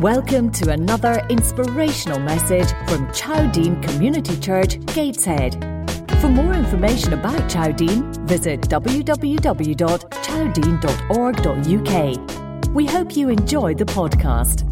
Welcome to another inspirational message from Chowdean Community Church, Gateshead. For more information about Chowdean, visit www.chowdean.org.uk. We hope you enjoy the podcast.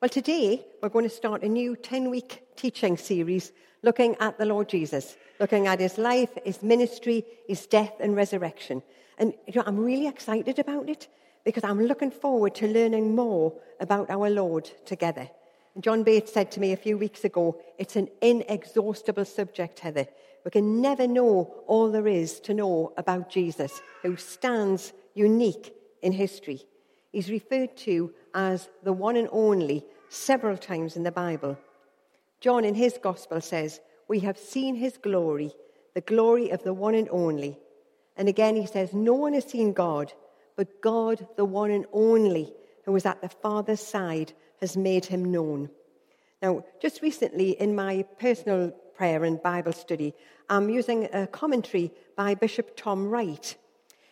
Well, today we're going to start a new 10 week teaching series looking at the Lord Jesus, looking at his life, his ministry, his death, and resurrection. And you know, I'm really excited about it because I'm looking forward to learning more about our Lord together. And John Bates said to me a few weeks ago, it's an inexhaustible subject, Heather. We can never know all there is to know about Jesus, who stands unique in history. He's referred to as the one and only several times in the Bible. John, in his gospel, says, We have seen his glory, the glory of the one and only. And again, he says, No one has seen God, but God, the one and only, who is at the Father's side, has made him known. Now, just recently in my personal prayer and Bible study, I'm using a commentary by Bishop Tom Wright.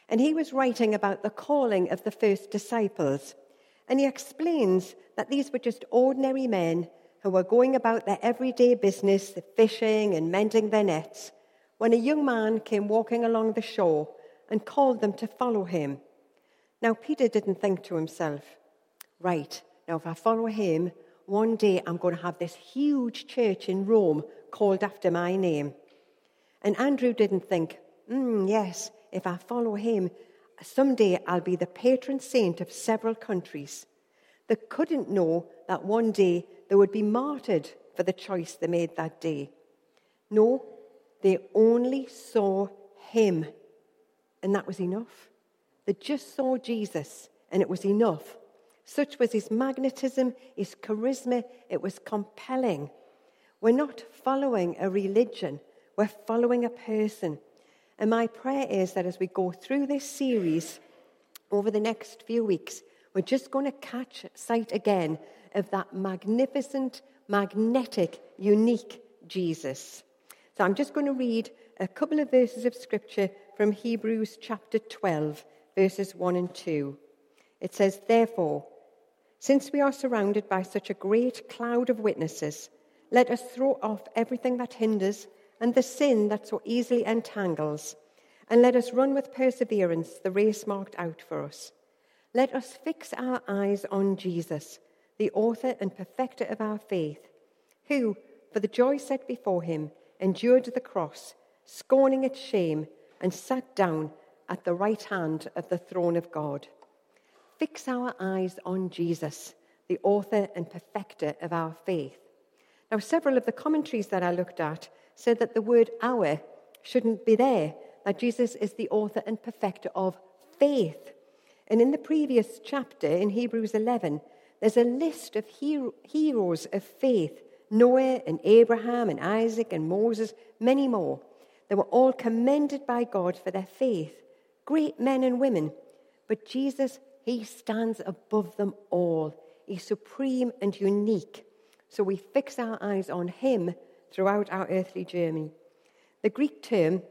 And he was writing about the calling of the first disciples. And he explains that these were just ordinary men who were going about their everyday business, fishing and mending their nets, when a young man came walking along the shore and called them to follow him. Now, Peter didn't think to himself, right, now if I follow him, one day I'm going to have this huge church in Rome called after my name. And Andrew didn't think, mm, yes, if I follow him, someday I'll be the patron saint of several countries. They couldn't know that one day they would be martyred for the choice they made that day. No, they only saw him, and that was enough. They just saw Jesus, and it was enough. Such was his magnetism, his charisma, it was compelling. We're not following a religion, we're following a person. And my prayer is that as we go through this series over the next few weeks, we're just going to catch sight again of that magnificent, magnetic, unique Jesus. So I'm just going to read a couple of verses of scripture from Hebrews chapter 12, verses 1 and 2. It says, Therefore, since we are surrounded by such a great cloud of witnesses, let us throw off everything that hinders and the sin that so easily entangles, and let us run with perseverance the race marked out for us. Let us fix our eyes on Jesus, the author and perfecter of our faith, who, for the joy set before him, endured the cross, scorning its shame, and sat down at the right hand of the throne of God. Fix our eyes on Jesus, the author and perfecter of our faith. Now, several of the commentaries that I looked at said that the word our shouldn't be there, that Jesus is the author and perfecter of faith. And in the previous chapter, in Hebrews 11, there's a list of hero- heroes of faith Noah and Abraham and Isaac and Moses, many more. They were all commended by God for their faith, great men and women. But Jesus, he stands above them all. He's supreme and unique. So we fix our eyes on him throughout our earthly journey. The Greek term,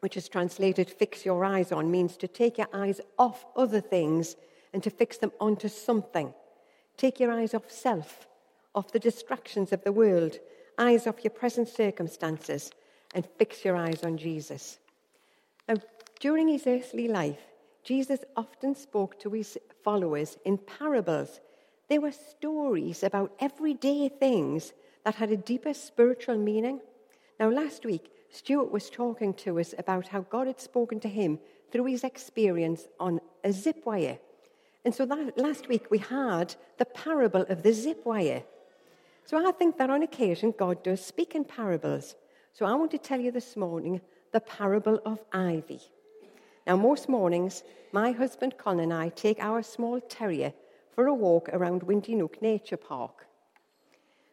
which is translated fix your eyes on, means to take your eyes off other things and to fix them onto something. Take your eyes off self, off the distractions of the world, eyes off your present circumstances, and fix your eyes on Jesus. Now, during his earthly life, Jesus often spoke to his followers in parables. They were stories about everyday things that had a deeper spiritual meaning. Now, last week, Stuart was talking to us about how God had spoken to him through his experience on a zip wire. And so that, last week we had the parable of the zip wire. So I think that on occasion God does speak in parables. So I want to tell you this morning the parable of Ivy. Now, most mornings, my husband Colin and I take our small terrier for a walk around Windy Nook Nature Park.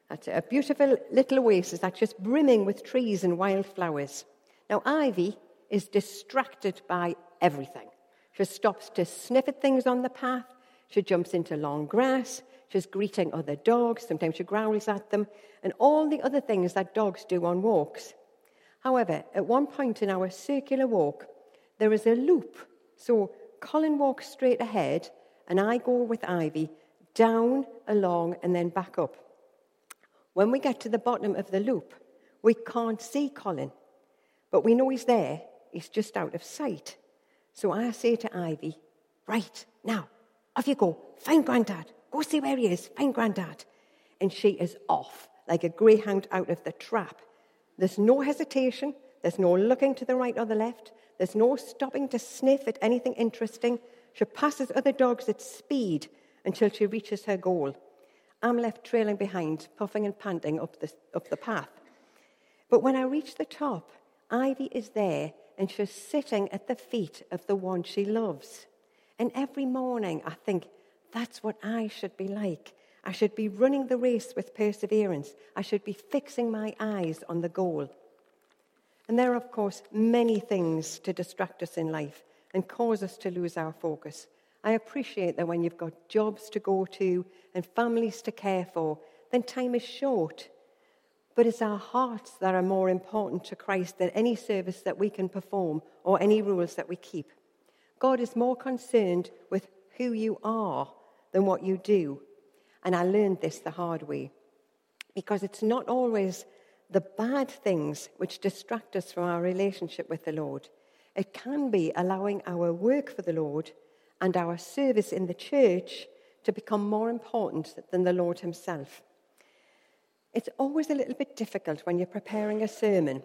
That's a beautiful little oasis that's just brimming with trees and wildflowers. Now, Ivy is distracted by everything. She stops to sniff at things on the path. She jumps into long grass. She's greeting other dogs. Sometimes she growls at them, and all the other things that dogs do on walks. However, at one point in our circular walk, there is a loop. So Colin walks straight ahead, and I go with Ivy down, along, and then back up. When we get to the bottom of the loop, we can't see Colin, but we know he's there. He's just out of sight. So I say to Ivy, Right, now, off you go. Find Grandad. Go see where he is. Find Grandad. And she is off like a greyhound out of the trap. There's no hesitation. There's no looking to the right or the left. There's no stopping to sniff at anything interesting. She passes other dogs at speed until she reaches her goal. I'm left trailing behind, puffing and panting up the, up the path. But when I reach the top, Ivy is there and she's sitting at the feet of the one she loves. And every morning I think, that's what I should be like. I should be running the race with perseverance. I should be fixing my eyes on the goal. And there are, of course, many things to distract us in life and cause us to lose our focus. I appreciate that when you've got jobs to go to and families to care for, then time is short. But it's our hearts that are more important to Christ than any service that we can perform or any rules that we keep. God is more concerned with who you are than what you do. And I learned this the hard way. Because it's not always the bad things which distract us from our relationship with the Lord. It can be allowing our work for the Lord and our service in the church to become more important than the Lord Himself. It's always a little bit difficult when you're preparing a sermon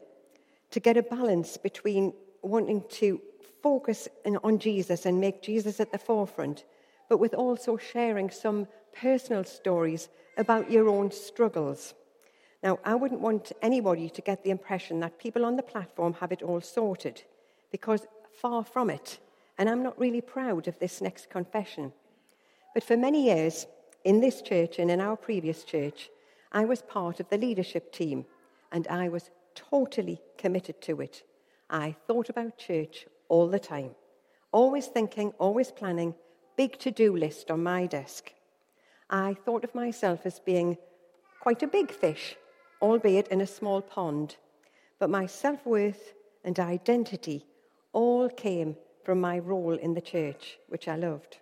to get a balance between wanting to focus on Jesus and make Jesus at the forefront, but with also sharing some personal stories about your own struggles. Now, I wouldn't want anybody to get the impression that people on the platform have it all sorted, because far from it. And I'm not really proud of this next confession. But for many years, in this church and in our previous church, I was part of the leadership team, and I was totally committed to it. I thought about church all the time, always thinking, always planning, big to do list on my desk. I thought of myself as being quite a big fish, albeit in a small pond. But my self worth and identity all came from my role in the church, which I loved.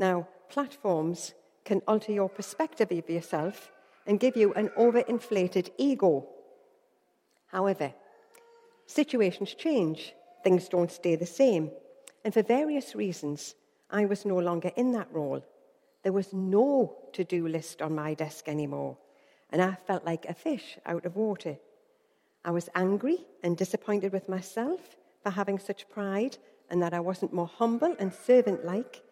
Now, platforms can alter your perspective of yourself and give you an overinflated ego. However, situations change, things don't stay the same. And for various reasons, I was no longer in that role. There was no to do list on my desk anymore, and I felt like a fish out of water. I was angry and disappointed with myself for having such pride and that I wasn't more humble and servant like.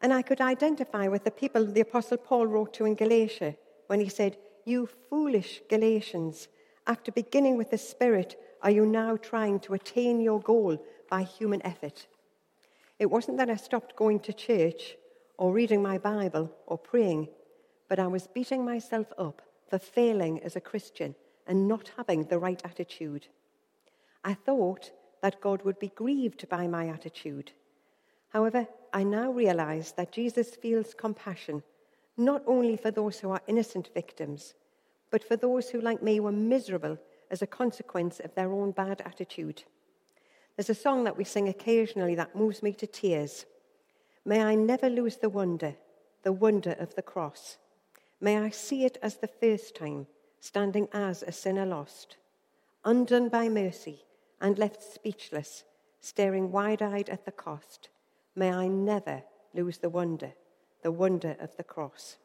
And I could identify with the people the Apostle Paul wrote to in Galatia when he said, You foolish Galatians, after beginning with the Spirit, are you now trying to attain your goal by human effort? It wasn't that I stopped going to church or reading my Bible or praying, but I was beating myself up for failing as a Christian and not having the right attitude. I thought that God would be grieved by my attitude. However, I now realize that Jesus feels compassion not only for those who are innocent victims, but for those who, like me, were miserable as a consequence of their own bad attitude. There's a song that we sing occasionally that moves me to tears. May I never lose the wonder, the wonder of the cross. May I see it as the first time, standing as a sinner lost, undone by mercy and left speechless, staring wide eyed at the cost. May I never lose the wonder, the wonder of the cross.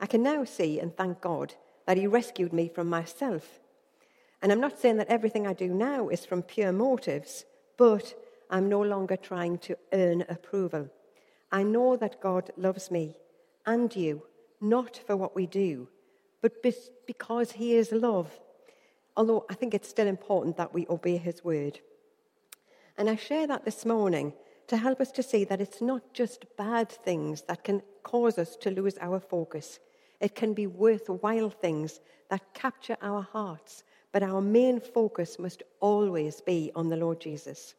I can now see and thank God that He rescued me from myself and I'm not saying that everything I do now is from pure motives, but I'm no longer trying to earn approval. I know that God loves me and you, not for what we do, but because He is love. Although I think it's still important that we obey His word. And I share that this morning to help us to see that it's not just bad things that can cause us to lose our focus. It can be worthwhile things that capture our hearts but our main focus must always be on the Lord Jesus.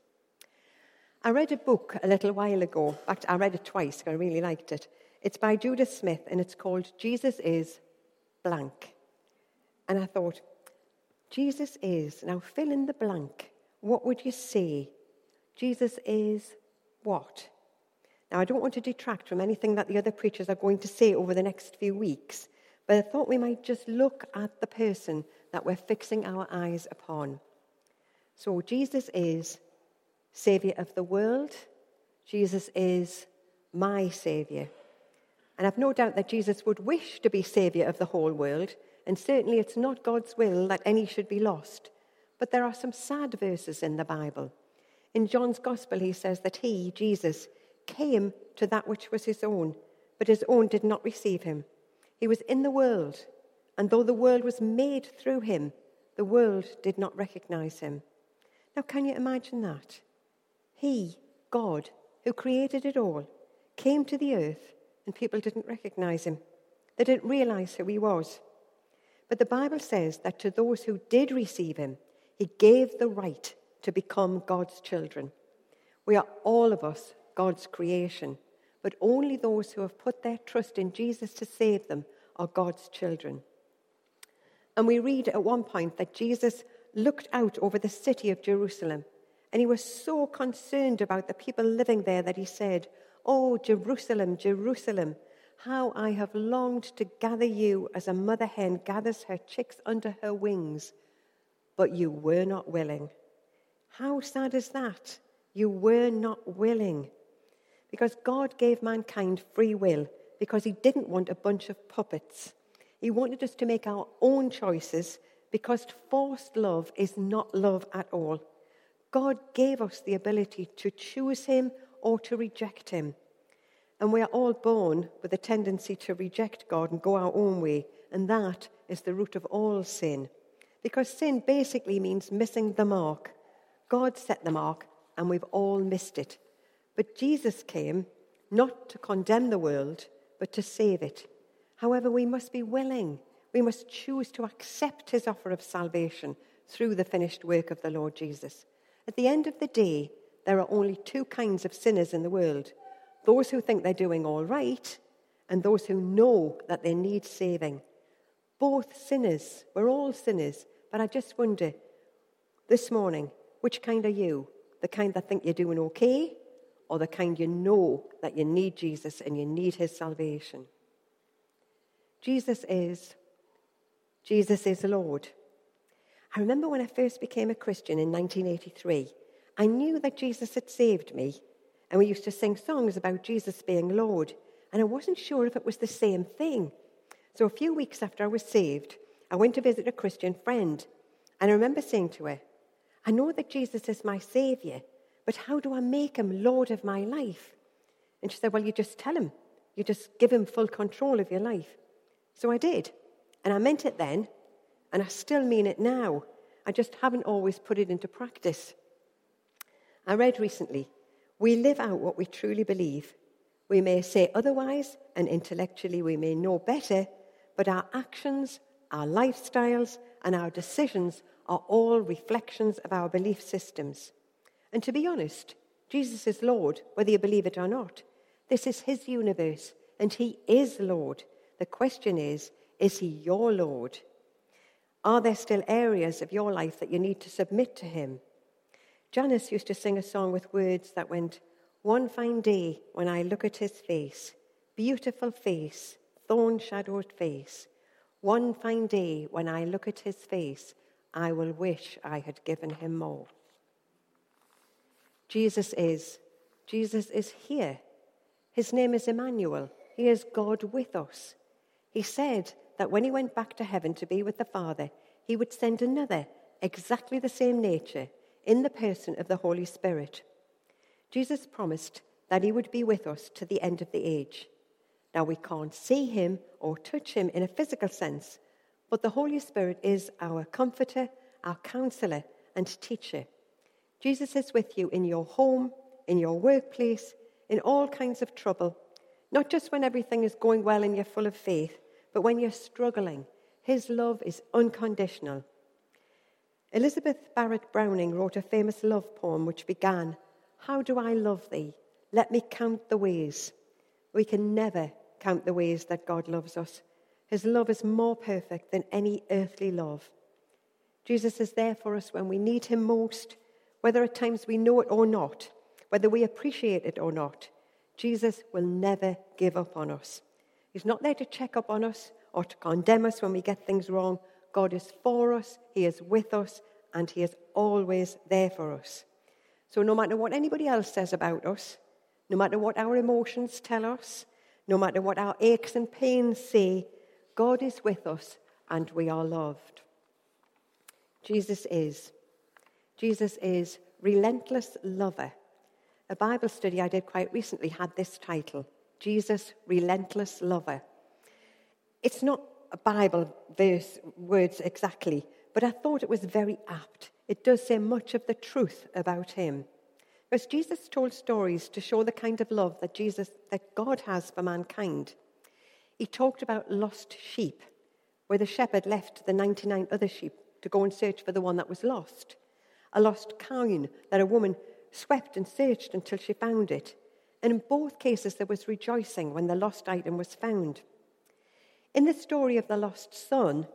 I read a book a little while ago. In fact, I read it twice, I really liked it. It's by Judah Smith and it's called Jesus is blank. And I thought, Jesus is, now fill in the blank. What would you say? Jesus is what? Now, I don't want to detract from anything that the other preachers are going to say over the next few weeks, but I thought we might just look at the person that we're fixing our eyes upon. So, Jesus is Saviour of the world. Jesus is my Saviour. And I've no doubt that Jesus would wish to be Saviour of the whole world, and certainly it's not God's will that any should be lost. But there are some sad verses in the Bible. In John's Gospel, he says that he, Jesus, came to that which was his own, but his own did not receive him. He was in the world, and though the world was made through him, the world did not recognize him. Now, can you imagine that? He, God, who created it all, came to the earth, and people didn't recognize him. They didn't realize who he was. But the Bible says that to those who did receive him, he gave the right to become God's children. We are all of us God's creation, but only those who have put their trust in Jesus to save them are God's children. And we read at one point that Jesus looked out over the city of Jerusalem and he was so concerned about the people living there that he said, Oh, Jerusalem, Jerusalem, how I have longed to gather you as a mother hen gathers her chicks under her wings, but you were not willing. How sad is that? You were not willing. Because God gave mankind free will because he didn't want a bunch of puppets. He wanted us to make our own choices because forced love is not love at all. God gave us the ability to choose him or to reject him. And we are all born with a tendency to reject God and go our own way, and that is the root of all sin. Because sin basically means missing the mark. God set the mark, and we've all missed it. But Jesus came not to condemn the world, but to save it. However, we must be willing. We must choose to accept his offer of salvation through the finished work of the Lord Jesus. At the end of the day, there are only two kinds of sinners in the world those who think they're doing all right, and those who know that they need saving. Both sinners, we're all sinners, but I just wonder this morning, which kind are you? The kind that think you're doing okay, or the kind you know that you need Jesus and you need his salvation. Jesus is, Jesus is Lord. I remember when I first became a Christian in 1983, I knew that Jesus had saved me, and we used to sing songs about Jesus being Lord, and I wasn't sure if it was the same thing. So a few weeks after I was saved, I went to visit a Christian friend, and I remember saying to her, I know that Jesus is my Savior, but how do I make him Lord of my life? And she said, Well, you just tell him. You just give him full control of your life. So I did. And I meant it then, and I still mean it now. I just haven't always put it into practice. I read recently we live out what we truly believe. We may say otherwise, and intellectually we may know better, but our actions, our lifestyles, and our decisions are all reflections of our belief systems. And to be honest, Jesus is Lord, whether you believe it or not. This is his universe, and he is Lord. The question is, is he your Lord? Are there still areas of your life that you need to submit to him? Janice used to sing a song with words that went, One fine day when I look at his face, beautiful face, thorn shadowed face, one fine day when I look at his face, I will wish I had given him more. Jesus is. Jesus is here. His name is Emmanuel. He is God with us. He said that when he went back to heaven to be with the Father, he would send another, exactly the same nature, in the person of the Holy Spirit. Jesus promised that he would be with us to the end of the age. Now, we can't see him or touch him in a physical sense, but the Holy Spirit is our comforter, our counselor, and teacher. Jesus is with you in your home, in your workplace, in all kinds of trouble, not just when everything is going well and you're full of faith, but when you're struggling. His love is unconditional. Elizabeth Barrett Browning wrote a famous love poem which began, How do I love thee? Let me count the ways. We can never, count the ways that God loves us. His love is more perfect than any earthly love. Jesus is there for us when we need him most, whether at times we know it or not, whether we appreciate it or not. Jesus will never give up on us. He's not there to check up on us or to condemn us when we get things wrong. God is for us, He is with us, and He is always there for us. So, no matter what anybody else says about us, no matter what our emotions tell us, no matter what our aches and pains say, God is with us and we are loved. Jesus is. Jesus is relentless lover. A Bible study I did quite recently had this title Jesus, relentless lover. It's not a Bible verse, words exactly, but I thought it was very apt. It does say much of the truth about him. Because Jesus told stories to show the kind of love that Jesus, that God has for mankind. He talked about lost sheep, where the shepherd left the 99 other sheep to go and search for the one that was lost. A lost coin that a woman swept and searched until she found it. And in both cases, there was rejoicing when the lost item was found. In the story of the lost son,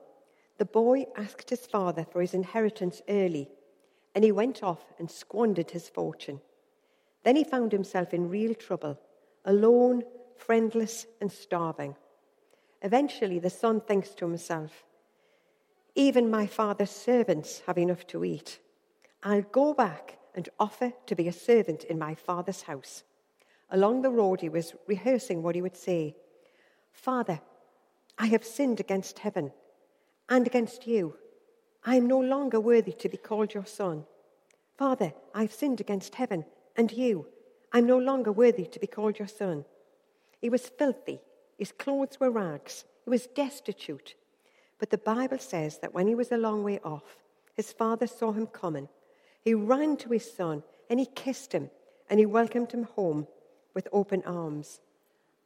the boy asked his father for his inheritance early, and he went off and squandered his fortune. Then he found himself in real trouble, alone, friendless, and starving. Eventually, the son thinks to himself, Even my father's servants have enough to eat. I'll go back and offer to be a servant in my father's house. Along the road, he was rehearsing what he would say Father, I have sinned against heaven and against you. I am no longer worthy to be called your son. Father, I have sinned against heaven and you. I am no longer worthy to be called your son. He was filthy. His clothes were rags. He was destitute. But the Bible says that when he was a long way off, his father saw him coming. He ran to his son and he kissed him and he welcomed him home with open arms.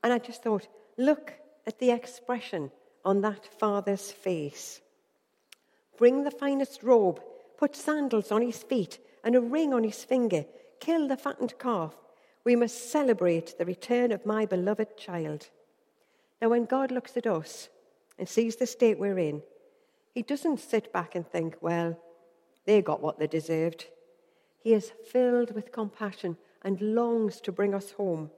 And I just thought, look at the expression on that father's face. Bring the finest robe, put sandals on his feet and a ring on his finger, kill the fattened calf. We must celebrate the return of my beloved child. Now, when God looks at us and sees the state we're in, he doesn't sit back and think, well, they got what they deserved. He is filled with compassion and longs to bring us home.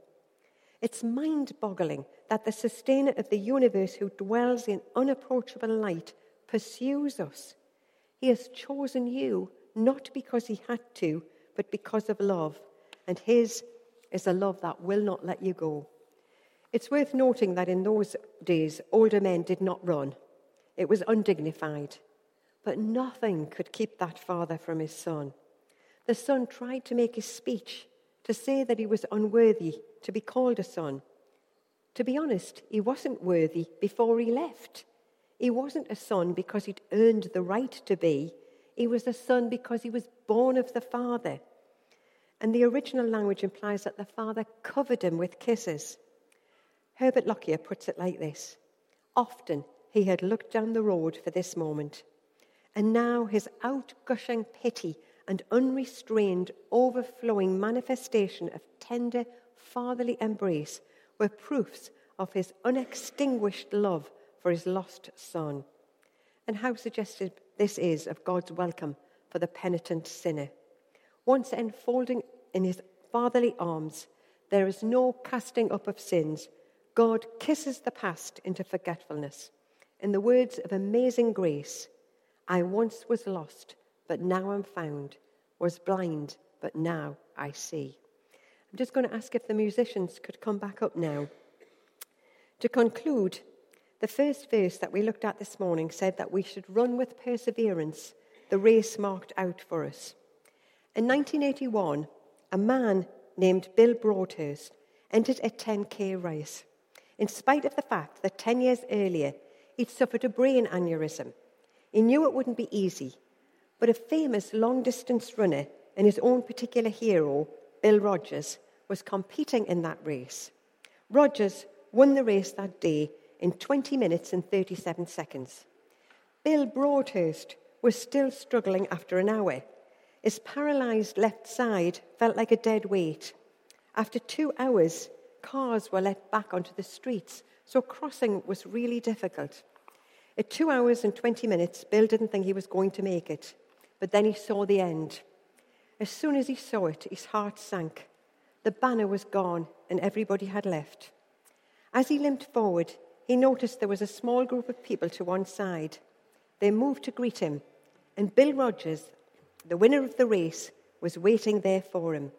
It's mind boggling that the sustainer of the universe, who dwells in unapproachable light, pursues us. He has chosen you not because he had to, but because of love. And his is a love that will not let you go. It's worth noting that in those days, older men did not run, it was undignified. But nothing could keep that father from his son. The son tried to make his speech to say that he was unworthy to be called a son. To be honest, he wasn't worthy before he left. He wasn't a son because he'd earned the right to be. He was a son because he was born of the Father. And the original language implies that the Father covered him with kisses. Herbert Lockyer puts it like this Often he had looked down the road for this moment, and now his outgushing pity and unrestrained, overflowing manifestation of tender fatherly embrace were proofs of his unextinguished love for his lost son. And how suggestive this is of God's welcome for the penitent sinner. Once enfolding in his fatherly arms, there is no casting up of sins. God kisses the past into forgetfulness. In the words of amazing grace, I once was lost, but now I'm found, was blind, but now I see. I'm just going to ask if the musicians could come back up now. To conclude, the first verse that we looked at this morning said that we should run with perseverance the race marked out for us. In 1981, a man named Bill Broadhurst entered a 10k race, in spite of the fact that 10 years earlier he'd suffered a brain aneurysm. He knew it wouldn't be easy, but a famous long distance runner and his own particular hero, Bill Rodgers, was competing in that race. Rodgers won the race that day in 20 minutes and 37 seconds. Bill Broadhurst was still struggling after an hour. His paralyzed left side felt like a dead weight. After two hours, cars were let back onto the streets, so crossing was really difficult. At two hours and 20 minutes, Bill didn't think he was going to make it, but then he saw the end. As soon as he saw it, his heart sank. The banner was gone and everybody had left. As he limped forward, he noticed there was a small group of people to one side. They moved to greet him, and Bill Rodgers, the winner of the race, was waiting there for him.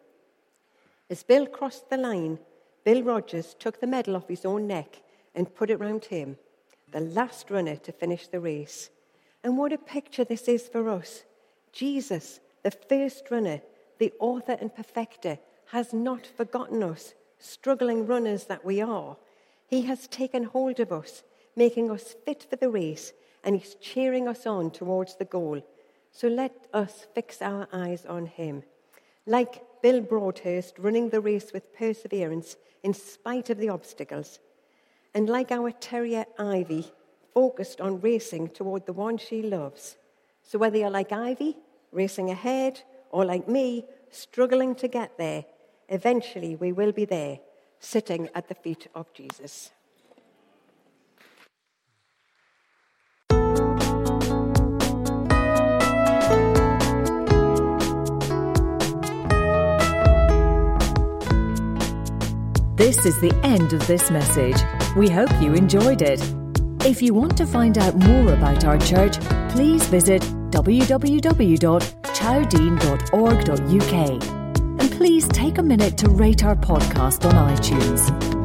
As Bill crossed the line, Bill Rodgers took the medal off his own neck and put it round him, the last runner to finish the race. And what a picture this is for us. Jesus, the first runner, the author and perfecter, has not forgotten us, struggling runners that we are. He has taken hold of us, making us fit for the race, and He's cheering us on towards the goal. So let us fix our eyes on Him. Like Bill Broadhurst running the race with perseverance in spite of the obstacles, and like our terrier Ivy, focused on racing toward the one she loves. So whether you're like Ivy, racing ahead, or like me, struggling to get there, eventually we will be there, sitting at the feet of Jesus. This is the end of this message. We hope you enjoyed it. If you want to find out more about our church, please visit www.chowdean.org.uk. And please take a minute to rate our podcast on iTunes.